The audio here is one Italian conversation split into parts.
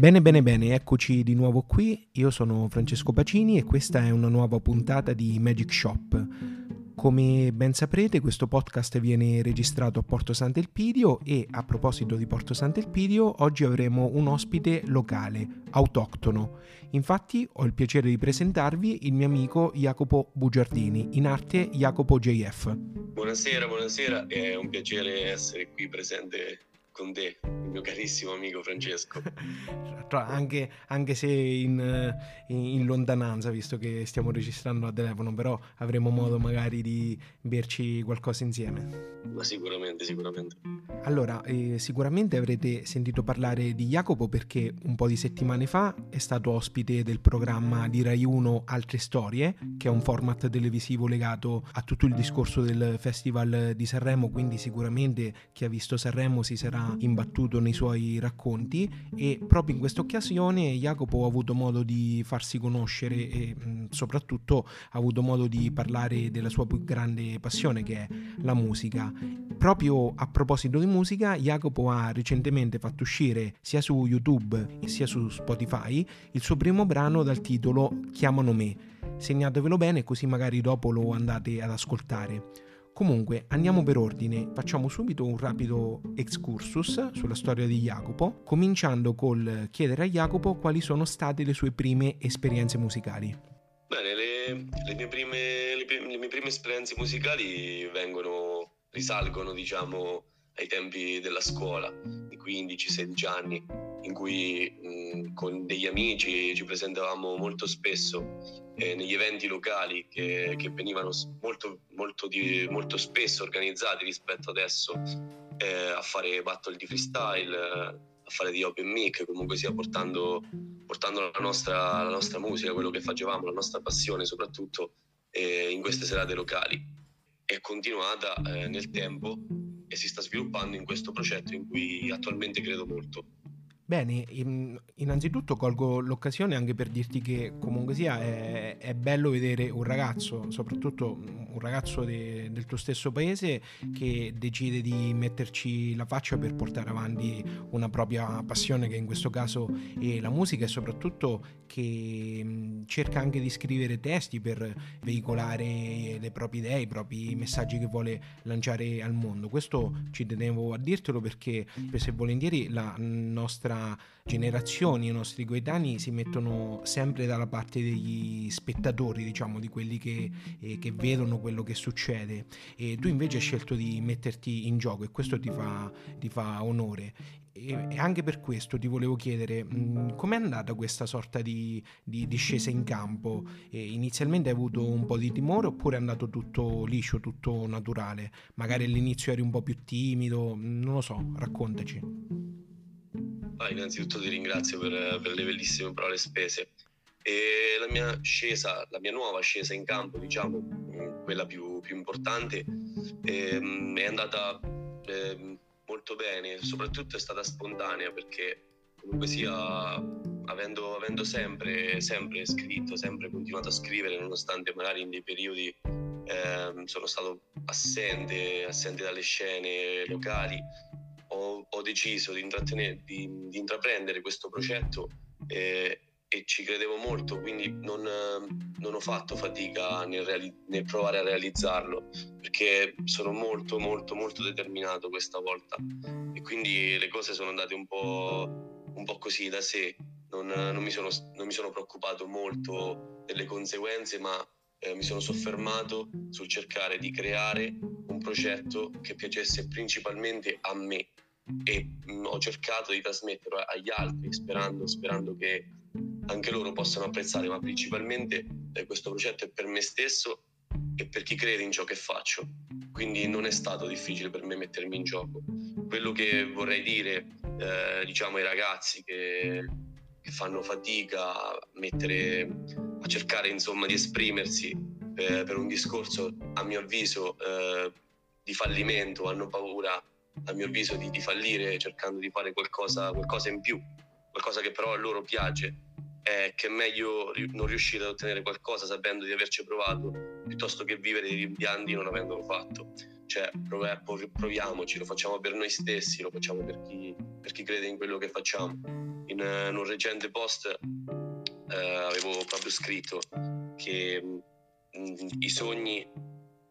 Bene, bene, bene, eccoci di nuovo qui. Io sono Francesco Pacini e questa è una nuova puntata di Magic Shop. Come ben saprete, questo podcast viene registrato a Porto Sant'Elpidio e a proposito di Porto Sant'Elpidio, oggi avremo un ospite locale, autoctono. Infatti ho il piacere di presentarvi il mio amico Jacopo Bugiardini, in arte Jacopo JF. Buonasera, buonasera, è un piacere essere qui presente con te, il mio carissimo amico Francesco. anche, anche, se in, in, lontananza, visto che stiamo registrando a telefono, però avremo modo magari di berci qualcosa insieme. Ma sicuramente, sicuramente. Allora, eh, sicuramente avrete sentito parlare di Jacopo perché un po' di settimane fa è stato ospite del programma di Rai 1 Altre Storie, che è un format televisivo legato a tutto il discorso del Festival di Sanremo, quindi sicuramente chi ha visto Sanremo si sarà imbattuto nei suoi racconti e proprio in questa occasione Jacopo ha avuto modo di farsi conoscere e soprattutto ha avuto modo di parlare della sua più grande passione che è la musica. Proprio a proposito di musica, Jacopo ha recentemente fatto uscire sia su YouTube sia su Spotify il suo primo brano dal titolo Chiamano me. Segnatevelo bene così magari dopo lo andate ad ascoltare. Comunque, andiamo per ordine, facciamo subito un rapido excursus sulla storia di Jacopo, cominciando col chiedere a Jacopo quali sono state le sue prime esperienze musicali. Bene, le, le, mie, prime, le, le mie prime esperienze musicali vengono, risalgono, diciamo, ai tempi della scuola, di 15-16 anni, in cui mh, con degli amici ci presentavamo molto spesso eh, negli eventi locali che, che venivano molto, molto, di, molto, spesso organizzati rispetto adesso eh, a fare battle di freestyle, a fare di open mic, comunque sia portando, portando la, nostra, la, nostra, musica, quello che facevamo, la nostra passione soprattutto eh, in queste serate locali. È continuata eh, nel tempo e si sta sviluppando in questo progetto in cui attualmente credo molto. Bene, innanzitutto colgo l'occasione anche per dirti che comunque sia è, è bello vedere un ragazzo, soprattutto un ragazzo de, del tuo stesso paese, che decide di metterci la faccia per portare avanti una propria passione, che in questo caso è la musica, e soprattutto che cerca anche di scrivere testi per veicolare le proprie idee, i propri messaggi che vuole lanciare al mondo. Questo ci tenevo a dirtelo perché spesso e volentieri la nostra generazioni, i nostri coetanei si mettono sempre dalla parte degli spettatori, diciamo, di quelli che, eh, che vedono quello che succede. E tu invece hai scelto di metterti in gioco e questo ti fa, ti fa onore. E anche per questo ti volevo chiedere com'è andata questa sorta di, di discesa in campo? E inizialmente hai avuto un po' di timore oppure è andato tutto liscio, tutto naturale? Magari all'inizio eri un po' più timido, non lo so, raccontaci. Ah, innanzitutto ti ringrazio per, per, le bellissime parole spese. E la mia scesa, la mia nuova scesa in campo, diciamo, quella più, più importante, ehm, è andata eh, molto bene, soprattutto è stata spontanea perché comunque sia, avendo, avendo sempre, sempre, scritto, sempre continuato a scrivere, nonostante magari in dei periodi eh, sono stato assente, assente dalle scene locali, ho, ho deciso di, di, di, intraprendere questo progetto eh, e ci credevo molto, quindi non, non ho fatto fatica nel, reali- nel, provare a realizzarlo, perché sono molto, molto, molto determinato questa volta. E quindi le cose sono andate un po', un po così da sé, non, non, mi sono, non, mi sono, preoccupato molto delle conseguenze, ma eh, mi sono soffermato sul cercare di creare progetto che piacesse principalmente a me e mh, ho cercato di trasmetterlo agli altri sperando, sperando che anche loro possano apprezzare, ma principalmente eh, questo progetto è per me stesso e per chi crede in ciò che faccio. Quindi non è stato difficile per me mettermi in gioco. Quello che vorrei dire eh, diciamo ai ragazzi che, che, fanno fatica a, mettere, a cercare insomma di esprimersi per, per un discorso a mio avviso eh, di fallimento, hanno paura a mio avviso, di, di fallire cercando di fare qualcosa, qualcosa, in più, qualcosa che però a loro piace, è che è meglio non riuscire ad ottenere qualcosa sapendo di averci provato piuttosto che vivere di rimpianti non avendolo fatto. cioè proviamoci, lo facciamo per noi stessi, lo facciamo per chi, per chi crede in quello che facciamo. In, in un recente post eh, avevo proprio scritto che mh, mm, i sogni,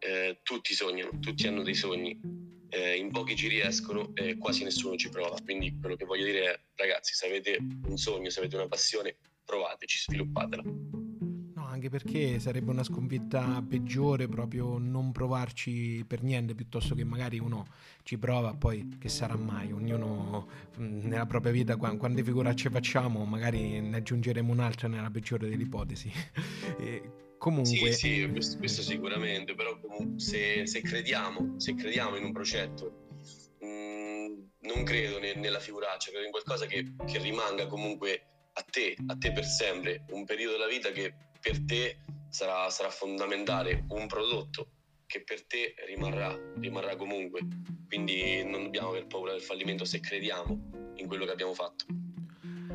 eh, tutti sognano, tutti hanno dei sogni, eh, in pochi ci riescono e quasi nessuno ci prova. Quindi quello che voglio dire è, ragazzi, se avete un sogno, se avete una passione, provateci, sviluppatela. Anche perché sarebbe una sconfitta peggiore proprio non provarci per niente piuttosto che magari uno ci prova poi che sarà mai? Ognuno mm, nella propria vita quante figuracce facciamo magari ne aggiungeremo un'altra nella peggiore delle ipotesi comunque sì, sì questo, questo, sicuramente però se, se, crediamo se crediamo in un progetto mh, mm, non credo ne, nella figuraccia credo in qualcosa che, che rimanga comunque a te, a te per sempre, un periodo della vita che per te sarà, sarà fondamentale, un prodotto che per te rimarrà, rimarrà comunque. Quindi non dobbiamo aver paura del fallimento se crediamo in quello che abbiamo fatto.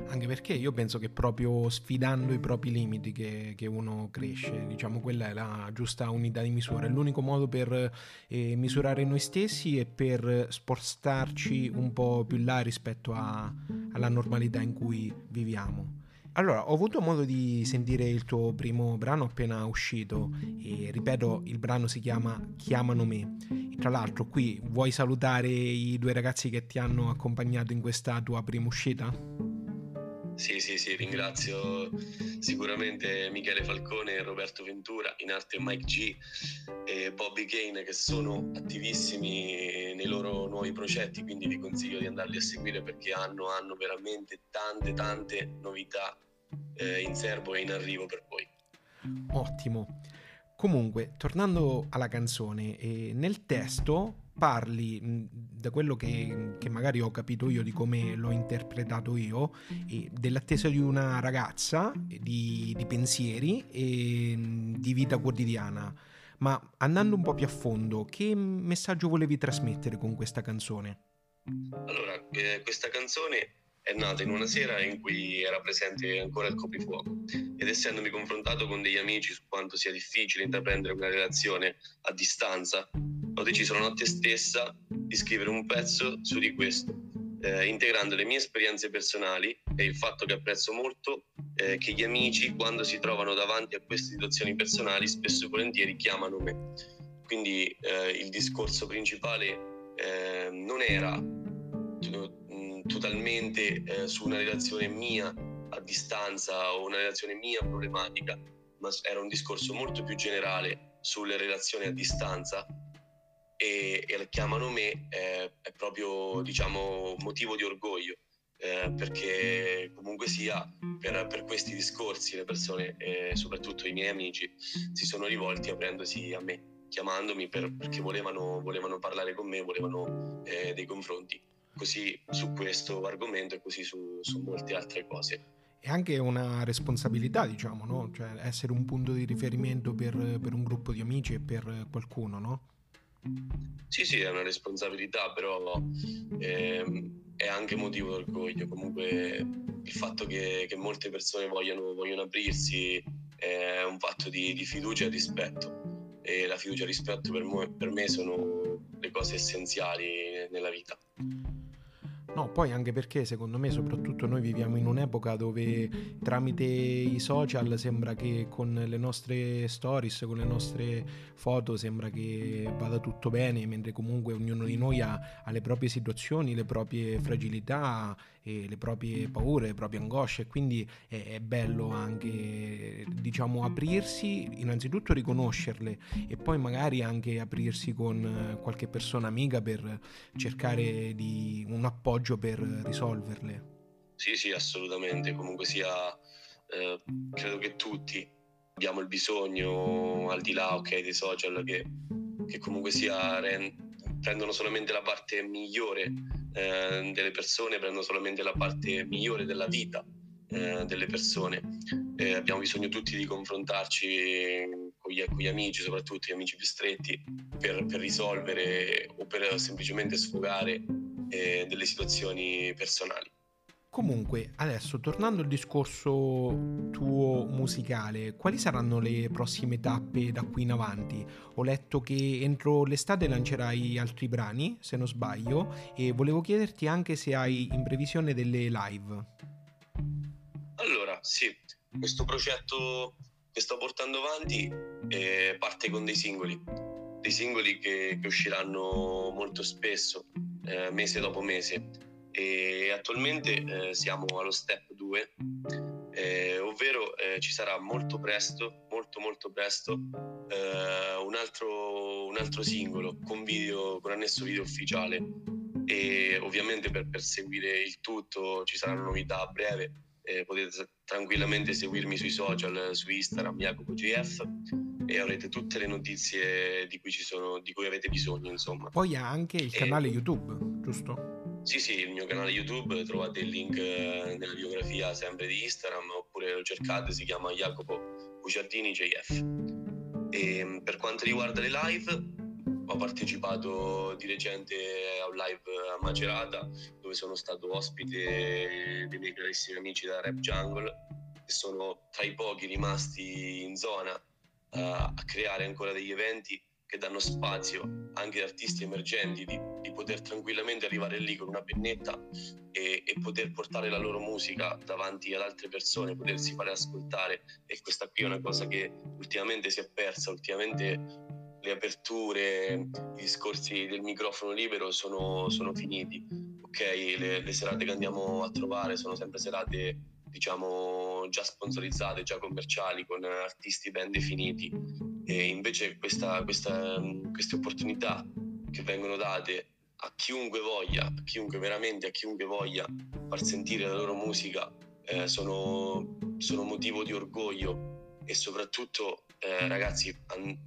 Anche perché io penso che proprio sfidando i propri limiti che, che uno cresce, diciamo quella è la giusta unità di misura, è l'unico modo per eh, misurare noi stessi e per spostarci un po' più là rispetto a, alla normalità in cui viviamo. Allora, ho avuto modo di sentire il tuo primo brano appena uscito e ripeto, il brano si chiama Chiamano me. E tra l'altro, qui vuoi salutare i due ragazzi che ti hanno accompagnato in questa tua prima uscita? Sì, sì, sì, ringrazio sicuramente Michele Falcone Roberto Ventura, in arte Mike G e Bobby Kane che sono attivissimi nei loro nuovi progetti, quindi vi consiglio di andarli a seguire perché hanno, hanno veramente tante, tante novità eh, in serbo e in arrivo per voi. Ottimo. Comunque, tornando alla canzone, eh, nel testo parli, da quello che, che, magari ho capito io, di come l'ho interpretato io, dell'attesa di una ragazza, di, di pensieri e di vita quotidiana. Ma andando un po' più a fondo, che messaggio volevi trasmettere con questa canzone? Allora, eh, questa canzone è nata in una sera in cui era presente ancora il coprifuoco ed essendomi confrontato con degli amici su quanto sia difficile intraprendere una relazione a distanza, ho deciso la notte stessa di scrivere un pezzo su di questo, eh, integrando le mie esperienze personali e il fatto che apprezzo molto eh, che gli amici quando si trovano davanti a queste situazioni personali spesso e volentieri chiamano me. Quindi eh, il discorso principale eh, non era totalmente eh, su una relazione mia a distanza o una relazione mia problematica, ma era un discorso molto più generale sulle relazioni a distanza e, e chiamano me eh, è proprio diciamo motivo di orgoglio eh, perché comunque sia per, per, questi discorsi le persone e soprattutto i miei amici si sono rivolti aprendosi a me chiamandomi per, perché volevano, volevano, parlare con me volevano eh, dei confronti così su questo argomento e così su, su molte altre cose è anche una responsabilità, diciamo, no? Cioè essere un punto di riferimento per, per, un gruppo di amici e per qualcuno, no? Sì, sì, è una responsabilità, però ehm, è anche motivo d'orgoglio. Comunque il fatto che, che molte persone vogliano, vogliono, aprirsi è un fatto di, di, fiducia e rispetto. E la fiducia e il rispetto per me, per me sono le cose essenziali nella vita. No, poi anche perché secondo me soprattutto noi viviamo in un'epoca dove tramite i social sembra che con le nostre stories, con le nostre foto sembra che vada tutto bene, mentre comunque ognuno di noi ha, ha le proprie situazioni, le proprie fragilità e le proprie paure, le proprie angosce quindi è, è bello anche diciamo aprirsi, innanzitutto riconoscerle e poi magari anche aprirsi con qualche persona amica per cercare di un appoggio per risolverle. Sì, sì, assolutamente, comunque sia eh, credo che tutti abbiamo il bisogno al di là okay, dei social che, che comunque sia prendono solamente la parte migliore eh, delle persone, prendono solamente la parte migliore della vita eh, delle persone. Eh, abbiamo bisogno tutti di confrontarci con gli, con gli, amici, soprattutto gli amici più stretti, per, per risolvere o per semplicemente sfogare eh, delle situazioni personali. Comunque, adesso tornando al discorso tuo musicale, quali saranno le prossime tappe da qui in avanti? Ho letto che entro l'estate lancerai altri brani, se non sbaglio, e volevo chiederti anche se hai in previsione delle live. Allora, sì, questo progetto che sto portando avanti eh, parte con dei singoli, dei singoli che, che usciranno molto spesso, eh, mese dopo mese e attualmente eh, siamo allo step 2, eh, ovvero eh, ci sarà molto presto, molto molto presto, eh, un altro, un, altro, singolo con, video, con annesso video ufficiale e ovviamente per, per seguire il tutto ci saranno novità a breve. Potete tranquillamente seguirmi sui social, su Instagram, JacopoGF e avrete tutte le notizie di cui, sono, di cui avete bisogno. Insomma. Poi ha anche il canale YouTube, giusto? Sì, sì, il mio canale YouTube, trovate il link eh, nella biografia sempre di Instagram oppure lo cercate, si chiama Jacopo Buciardini JF. E mm, per quanto riguarda le live, ho partecipato di recente a un live a Macerata dove sono stato ospite dei miei carissimi amici da Rap Jungle che sono tra i pochi rimasti in zona uh, a creare ancora degli eventi che danno spazio anche ad artisti emergenti di, di, poter tranquillamente arrivare lì con una pennetta e, e, poter portare la loro musica davanti ad altre persone, potersi fare ascoltare e questa qui è una cosa che ultimamente si è persa, ultimamente le aperture, i discorsi del microfono libero sono, sono finiti, ok? Le, le serate che andiamo a trovare sono sempre serate diciamo già sponsorizzate, già commerciali, con artisti ben definiti. E invece questa, questa, queste opportunità che vengono date a chiunque voglia, a chiunque veramente, a chiunque voglia far sentire la loro musica, eh, sono, sono, motivo di orgoglio. E soprattutto eh, ragazzi an-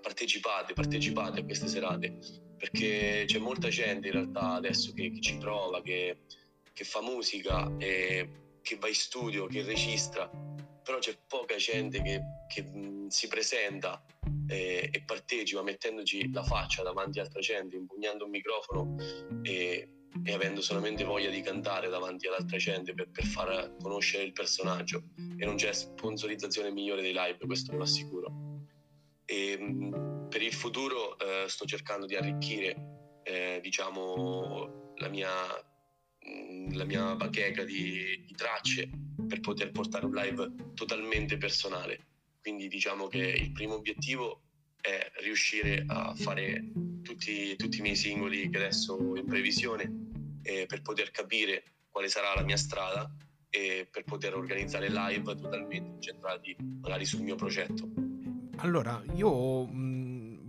partecipate, partecipate a queste serate perché c'è molta gente in realtà adesso che, che ci prova, che, che fa musica che va in studio, che registra, però c'è poca gente che, che mh, si presenta eh, e partecipa mettendoci la faccia davanti a altra gente, impugnando un microfono e, e avendo solamente voglia di cantare davanti ad altra gente per, per, far conoscere il personaggio e non c'è sponsorizzazione migliore dei live, questo ve lo assicuro. E, mh, per il futuro eh, sto cercando di arricchire eh, diciamo la mia Mm, la mia bacheca di, di, tracce per poter portare un live totalmente personale. Quindi diciamo che il primo obiettivo è riuscire a fare tutti, tutti i miei singoli che adesso ho in previsione eh, per poter capire quale sarà la mia strada e per poter organizzare live totalmente incentrati magari sul mio progetto. Allora, io mm,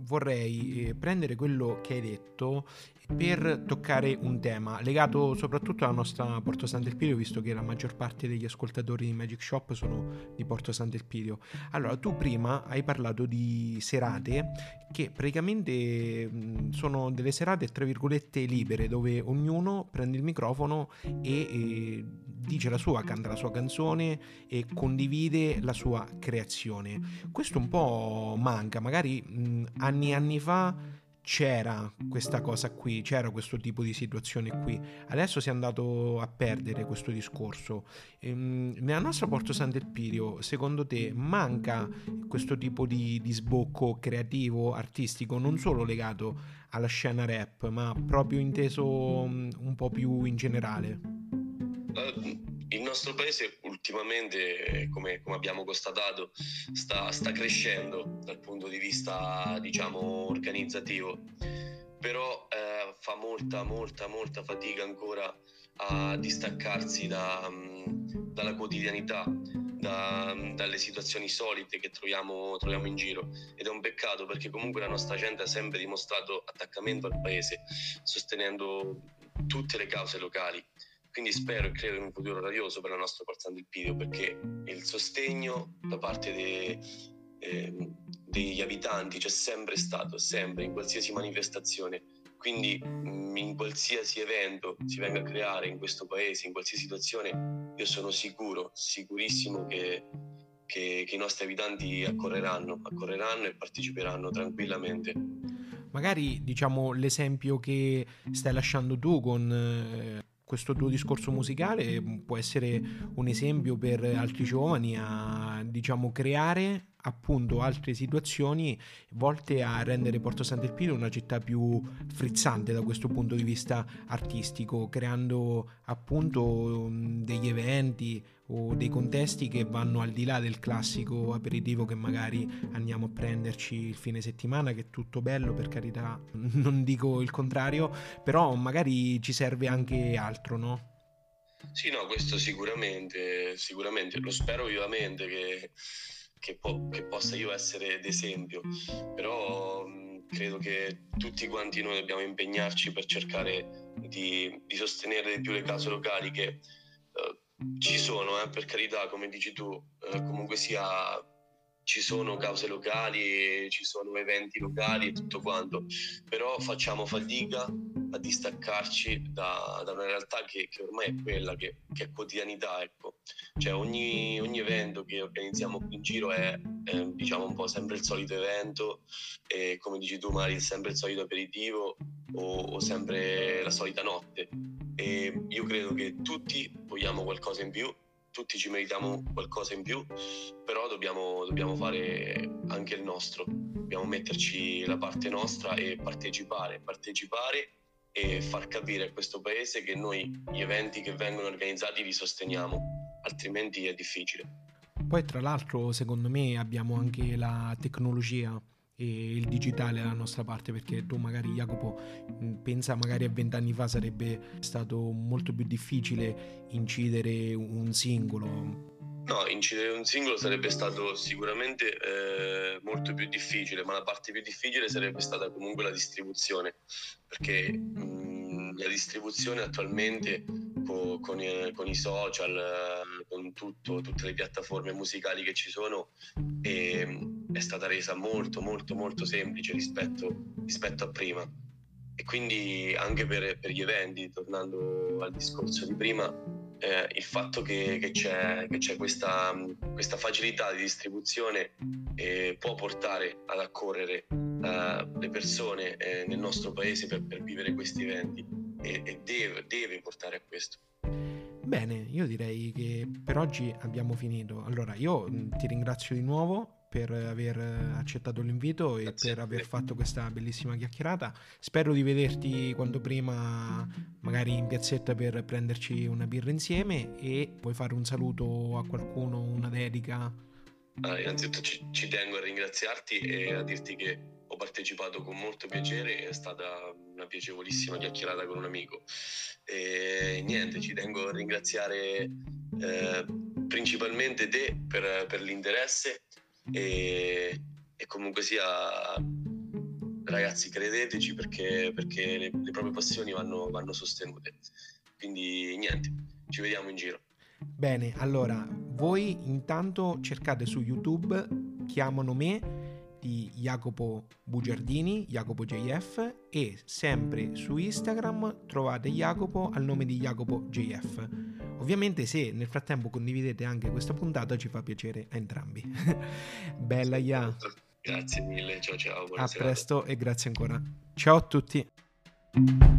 vorrei eh, prendere quello che hai detto per toccare un tema legato soprattutto alla nostra Porto Sant'Elpidio, visto che la maggior parte degli ascoltatori di Magic Shop sono di Porto Sant'Elpidio. Allora, tu prima hai parlato di serate che praticamente sono delle serate tra virgolette libere, dove ognuno prende il microfono e, e dice la sua, canta la sua canzone e condivide la sua creazione. Questo un po' manca, magari mh, anni e anni fa c'era questa cosa qui, c'era questo tipo di situazione qui. Adesso si è andato a perdere questo discorso. Ehm, nella nostra Porto Sant'Elpidio, secondo te, manca questo tipo di, di, sbocco creativo, artistico, non solo legato alla scena rap, ma proprio inteso un po' più in generale? Uh il nostro paese ultimamente, come, come abbiamo constatato, sta, sta, crescendo dal punto di vista, diciamo, organizzativo, però eh, fa molta, molta, molta fatica ancora a distaccarsi da, dalla quotidianità, da, dalle situazioni solite che troviamo, troviamo, in giro ed è un peccato perché comunque la nostra gente ha sempre dimostrato attaccamento al paese, sostenendo tutte le cause locali. Quindi spero e credo in un futuro radioso per la nostra Porta del Pidio perché il sostegno da parte de, eh, degli abitanti c'è sempre stato, sempre, in qualsiasi manifestazione. Quindi mm, in qualsiasi evento si venga a creare in questo paese, in qualsiasi situazione, io sono sicuro, sicurissimo che, che, che i nostri abitanti accorreranno, accorreranno e parteciperanno tranquillamente magari diciamo l'esempio che stai lasciando tu con eh, questo tuo discorso musicale può essere un esempio per altri giovani a diciamo creare appunto altre situazioni volte a rendere Porto Sant'Elpidio una città più frizzante da questo punto di vista artistico, creando appunto degli eventi o dei contesti che vanno al di là del classico aperitivo che magari andiamo a prenderci il fine settimana, che è tutto bello per carità, non dico il contrario, però magari ci serve anche altro, no? Sì, no, questo sicuramente, sicuramente, lo spero vivamente che, che, po- che possa io essere d'esempio, però mh, credo che tutti quanti noi dobbiamo impegnarci per cercare di, di sostenere di più le case locali che uh, ci sono, eh, per carità, come dici tu, uh, comunque sia ci sono cause locali, ci sono eventi locali e tutto quanto, però facciamo fatica a distaccarci da, da una realtà che, che, ormai è quella, che, che è quotidianità. Ecco. Cioè ogni, ogni, evento che organizziamo qui in giro è, è, diciamo un po' sempre il solito evento e come dici tu magari sempre il solito aperitivo o, o sempre la solita notte. E io credo che tutti vogliamo qualcosa in più tutti ci meritiamo qualcosa in più, però dobbiamo, dobbiamo, fare anche il nostro, dobbiamo metterci la parte nostra e partecipare, partecipare e far capire a questo paese che noi gli eventi che vengono organizzati li sosteniamo, altrimenti è difficile. Poi tra l'altro secondo me abbiamo anche la tecnologia e il digitale alla nostra parte perché tu magari Jacopo pensa magari a vent'anni fa sarebbe stato molto più difficile incidere un singolo. No, incidere un singolo sarebbe stato sicuramente eh, molto più difficile, ma la parte più difficile sarebbe stata comunque la distribuzione, perché mh, la distribuzione attualmente co, con, i, con, i, social, eh, con tutto, tutte le piattaforme musicali che ci sono, è, è stata resa molto molto molto semplice rispetto, rispetto a prima. E quindi anche per, per, gli eventi, tornando al discorso di prima, eh, il fatto che, che, c'è, che c'è questa, questa, facilità di distribuzione eh, può portare ad accorrere eh, le persone eh, nel nostro paese per, per, vivere questi eventi e, e deve, deve portare a questo. Bene, io direi che per oggi abbiamo finito. Allora, io ti ringrazio di nuovo per aver accettato l'invito e Grazie per aver fatto questa bellissima chiacchierata. Spero di vederti quanto prima, magari in piazzetta per prenderci una birra insieme e puoi fare un saluto a qualcuno, una dedica. Allora, innanzitutto ci, ci tengo a ringraziarti e a dirti che ho partecipato con molto piacere, è stata una piacevolissima chiacchierata con un amico. E niente, ci tengo a ringraziare eh, principalmente te per, per l'interesse e, e comunque sia ragazzi credeteci perché, perché le, le, proprie passioni vanno, vanno sostenute quindi niente ci vediamo in giro bene allora voi intanto cercate su youtube chiamano me di Jacopo Bugiardini, Jacopo JF e sempre su Instagram trovate Jacopo al nome di Jacopo JF. Ovviamente se nel frattempo condividete anche questa puntata ci fa piacere a entrambi. Bella Ya. Grazie mille, ciao ciao. A presto e grazie ancora. Ciao a tutti.